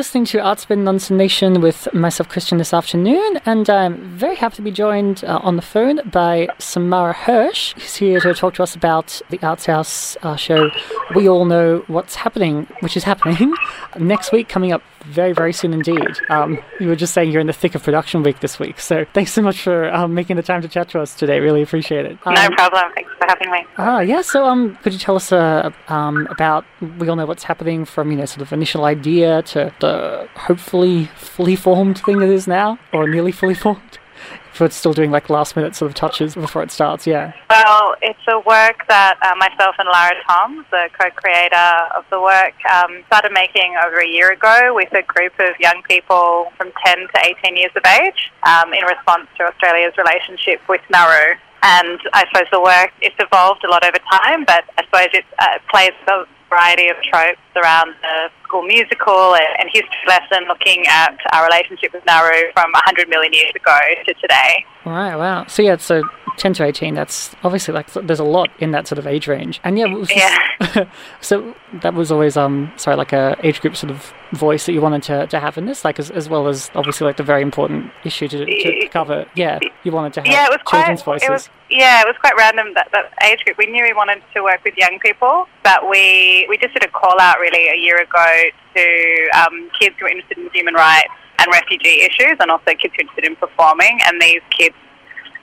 listening to Artspin Nonsense Nation with myself, Christian, this afternoon, and I'm very happy to be joined uh, on the phone by Samara Hersch, who's here to talk to us about the Arts House uh, show. We all know what's happening, which is happening next week, coming up very, very soon indeed. Um, you were just saying you're in the thick of production week this week, so thanks so much for um, making the time to chat to us today. Really appreciate it. Um, no problem. Thanks for having me. Ah, yeah. So, um, could you tell us uh, um, about we all know what's happening from you know sort of initial idea to the hopefully fully formed thing it is now, or nearly fully formed? For it's still doing like last minute sort of touches before it starts, yeah. Well, it's a work that uh, myself and Lara Thoms, the co-creator of the work, um, started making over a year ago with a group of young people from 10 to 18 years of age um, in response to Australia's relationship with Nauru. And I suppose the work, it's evolved a lot over time, but I suppose it uh, plays variety of tropes around the school musical and, and history lesson looking at our relationship with Nauru from 100 million years ago to today. Right, wow. So, yeah, so 10 to 18, that's obviously like there's a lot in that sort of age range. And yeah, yeah. so that was always, um, sorry, like a age group sort of voice that you wanted to, to have in this, like as, as well as obviously like the very important issue to, to cover. Yeah, you wanted to have yeah, it was children's quite, voices. It was, yeah, it was quite random that, that age group. We knew we wanted to work with young people, but we, we just did a call out really a year ago to um, kids who are interested in human rights and refugee issues, and also kids who are interested in performing. And these kids,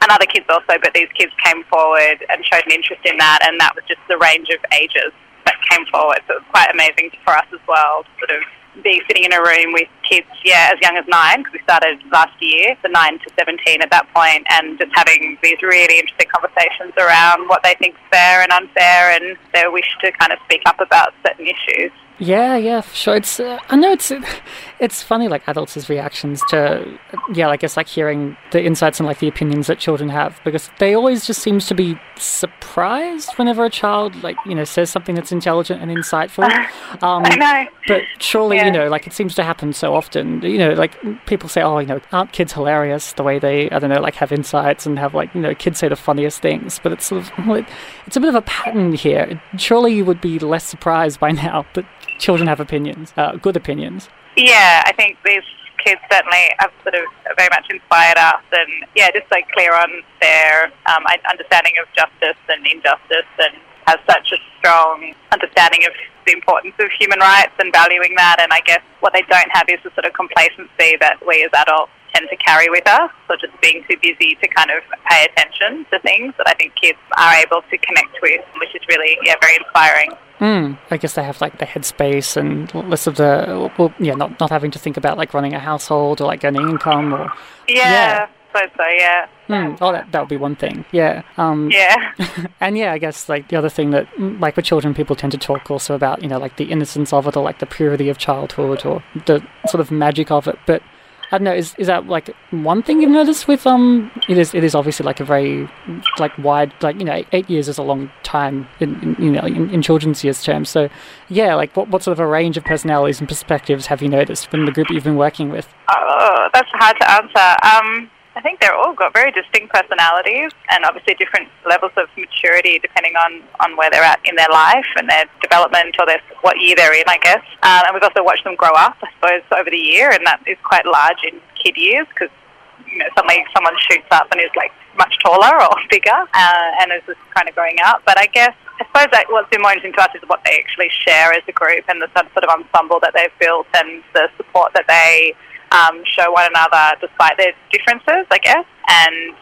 and other kids also, but these kids came forward and showed an interest in that, and that was just the range of ages that came forward. So it was quite amazing for us as well, sort of be sitting in a room with kids, yeah, as young as nine, because we started last year, so nine to 17 at that point, and just having these really interesting conversations around what they think is fair and unfair and their wish to kind of speak up about certain issues. Yeah, yeah, for sure. It's uh, I know it's it's funny like adults' reactions to yeah, I guess like hearing the insights and like the opinions that children have because they always just seems to be surprised whenever a child like you know says something that's intelligent and insightful. Um, I know, but surely Yeah. you know like it seems to happen so often. You know, like people say, oh, you know, aren't kids hilarious the way they I don't know like have insights and have like you know kids say the funniest things, but it's sort of well, it, it's a bit of a pattern here. Surely you would be less surprised by now that children have opinions, uh, good opinions. Yeah, I think these kids certainly have sort of very much inspired us, and yeah, just so clear on their um, understanding of justice and injustice, and have such a strong understanding of the importance of human rights and valuing that. And I guess what they don't have is the sort of complacency that we as adults tend to carry with us, or just being too busy to kind of pay attention to things that I think kids are able to connect with, which is really yeah very inspiring. Mm, I guess they have like the headspace and less of the well, yeah, not not having to think about like running a household or like earning income or Yeah, so so yeah. mm, oh that that would be one thing. Yeah. Um, Yeah. and yeah, I guess like the other thing that mm, like with children, people tend to talk also about you know like the innocence of it or like the purity of childhood or the sort of magic of it, but. I don't know. Is is that like one thing you've noticed with um? It is. It is obviously like a very like wide like you know eight, years is a long time in, in you know in, in children's years terms. So yeah, like what what sort of a range of personalities and perspectives have you noticed from the group you've been working with? Oh, that's hard to answer. Um, I think they're all got very distinct personalities and obviously different levels of maturity depending on, on where they're at in their life and their development or their, what year they're in, I guess. Um, and we've also watched them grow up, I suppose, over the year, and that is quite large in kid years because you know, suddenly someone shoots up and is like much taller or bigger uh, and is just kind of growing up. But I guess, I suppose that what's been more interesting to us is what they actually share as a group and the sort of ensemble that they've built and the support that they um, show one another despite their differences, I guess. And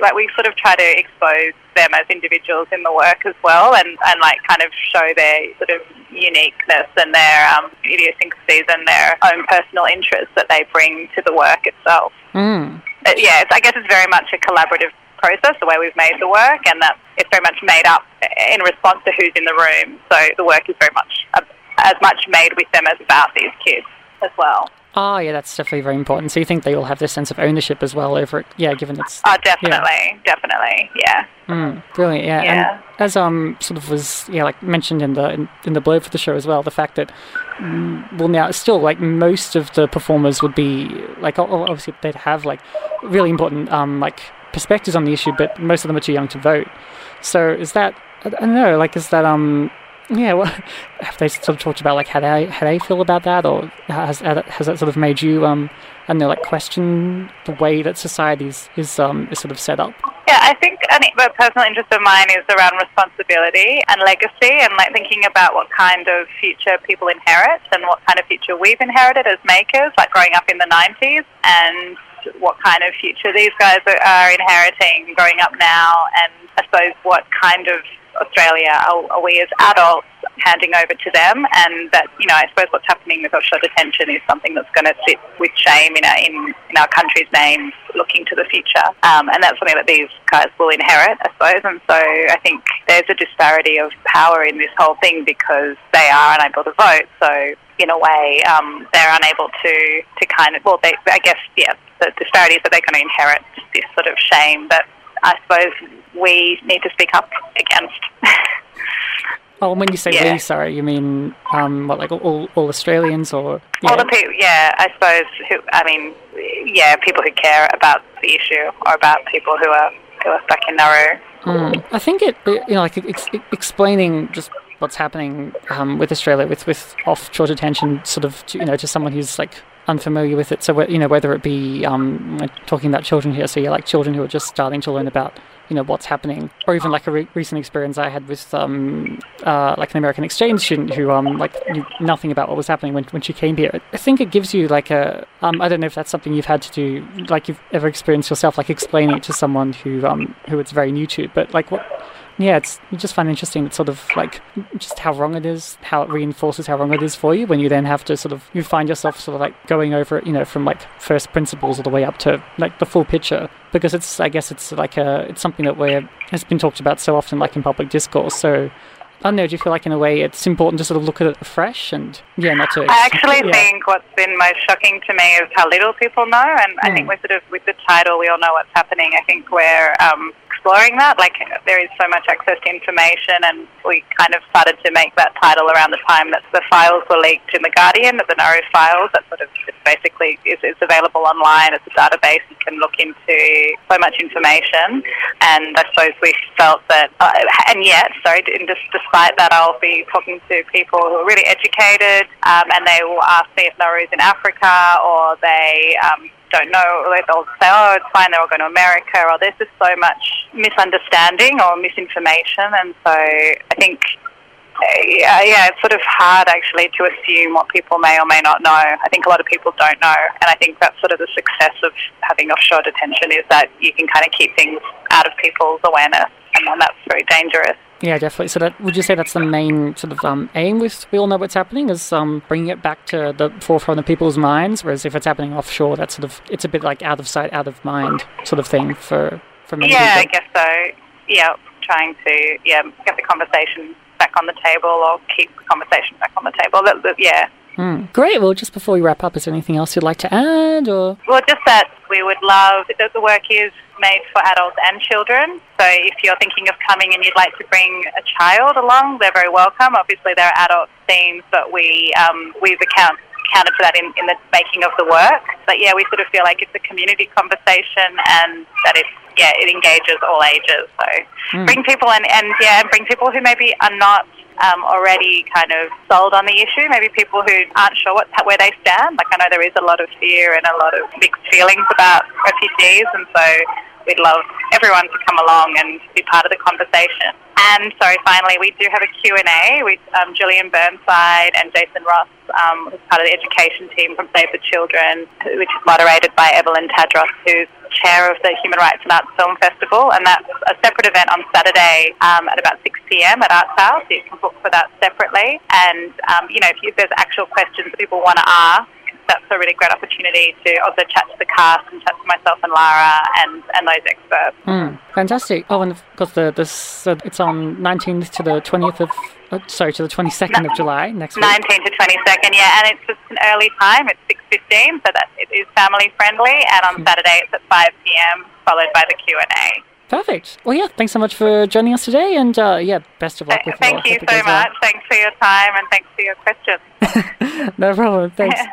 like we sort of try to expose them as individuals in the work as well and, and like kind of show their sort of uniqueness and their um, idiosyncrasies and their own personal interests that they bring to the work itself. Mm. Uh, yeah, it's, I guess it's very much a collaborative process, the way we've made the work, and that it's very much made up in response to who's in the room. So the work is very much uh, as much made with them as about these kids as well. Oh yeah, that's definitely very important. So you think they all have this sense of ownership as well over it? Yeah, given it's Oh, definitely, definitely, yeah. Mm, brilliant, yeah. Yeah. And as um sort of was yeah like mentioned in the in, in the blurb for the show as well, the fact that mm, well now still like most of the performers would be like obviously they'd have like really important um like perspectives on the issue, but most of them are too young to vote. So is that I I don't know like is that um yeah, well, have they sort of talked about like how they how they feel about that, or has has that sort of made you um I know like question the way that society is is um is sort of set up? Yeah, I think a personal interest of mine is around responsibility and legacy, and like thinking about what kind of future people inherit and what kind of future we've inherited as makers, like growing up in the '90s, and what kind of future these guys are inheriting growing up now, and I suppose what kind of Australia are, we as adults handing over to them, and that you know I suppose what's happening with offshore detention is something that's going to sit with shame in our in, in our country's name, looking to the future, um, and that's something that these guys will inherit, I suppose. And so I think there's a disparity of power in this whole thing because they are unable to vote. So in a way, um, they're unable to to kind of well, they, I guess yeah, the disparity is that they're going to inherit this sort of shame that I suppose we need to speak up against. Oh, when you say yeah. we, sorry, you mean um, what, like all, all Australians or? Yeah. All the people, yeah, I suppose. Who, I mean, yeah, people who care about the issue or about people who are who are stuck in Nauru. Mm. I think it, you know, like ex- explaining just what's happening um, with Australia with with offshore detention, sort of, to, you know, to someone who's like unfamiliar with it. So you know, whether it be um, talking about children here, so yeah, like children who are just starting to learn about you know what's happening, or even like a re- recent experience I had with um, uh, like an American exchange student who um, like knew nothing about what was happening when, when she came here. I think it gives you like a um, I don't know if that's something you've had to do, like you've ever experienced yourself, like explaining it to someone who um, who it's very new to, but like what yeah, it's you just find interesting. It's sort of like just how wrong it is, how it reinforces how wrong it is for you when you then have to sort of you find yourself sort of like going over it, you know, from like first principles all the way up to like the full picture. Because it's I guess it's like a it's something that where has been talked about so often like in public discourse. So I don't know, do you feel like in a way it's important to sort of look at it afresh and, yeah, not to... I actually yeah. think what's been most shocking to me is how little people know, and mm. I think hmm. we're sort of, with the title, we all know what's happening. I think we're um, exploring that. Like there is so much access to information, and we kind of started to make that title around the time that the files were leaked in the Guardian, the Nauru files. That sort of basically is, is available online as a database. You can look into so much information, and I suppose we felt that, uh, and yet, sorry, despite that, I'll be talking to people who are really educated, um, and they will ask me if Nauru's in Africa, or they um, don't know. They'll say, oh, it's fine, they're all going to America, or there's just so much misunderstanding or misinformation. And so I think, yeah, yeah, it's sort of hard actually to assume what people may or may not know. I think a lot of people don't know. And I think that's sort of the success of having offshore detention is that you can kind of keep things out of people's awareness. And that's very dangerous. Yeah, definitely. So that would you say that's the main sort of um, aim with we all know what's happening is um, bringing it back to the forefront of people's minds. Whereas if it's happening offshore, that's sort of it's a bit like out of sight, out of mind sort of thing for for many yeah, people. I guess so. Yeah, trying to yeah get the conversation back on the table or keep the conversation back on the table. That, that, yeah, Mm. Great. Well, just before we wrap up, is there anything else you'd like to add? Or well, just that we would love that the work is made for adults and children. So if you're thinking of coming and you'd like to bring a child along, they're very welcome. Obviously, there are adult themes, but we um, we've account, accounted for that in, in the making of the work. But yeah, we sort of feel like it's a community conversation and that it's yeah, it engages all ages. So mm. bring people and, and yeah, and bring people who maybe are not um, already kind of sold on the issue. Maybe people who aren't sure what, where they stand. Like I know there is a lot of fear and a lot of mixed feelings about refugees, and so we'd love everyone to come along and be part of the conversation. And sorry, finally, we do have a Q&A with um, Julian Burnside and Jason Ross, um, who's part of the education team from Save the Children, which is moderated by Evelyn Tadros, who's chair of the Human Rights and Arts Film Festival. And that's a separate event on Saturday um, at about 6 p.m. at Arts House. You can book for that separately. And, um, you know, if, you, if there's actual questions that people want to ask, that's a really great opportunity to also chat to the cast and chat to myself and Lara and, and those experts. Mm, fantastic. Oh, and of course, the, this, uh, it's on 19th to the 20th of, uh, sorry, to the 22nd of July next week. 19th to 22nd, yeah, and it's just an early time. It's 6.15, so that it is family friendly, and on mm. Saturday it's at 5 p.m., followed by the Q&A. Perfect. Well, yeah, thanks so much for joining us today, and uh, yeah, best of luck with Thank you so much. Well. Thanks for your time, and thanks for your questions. no problem. Thanks.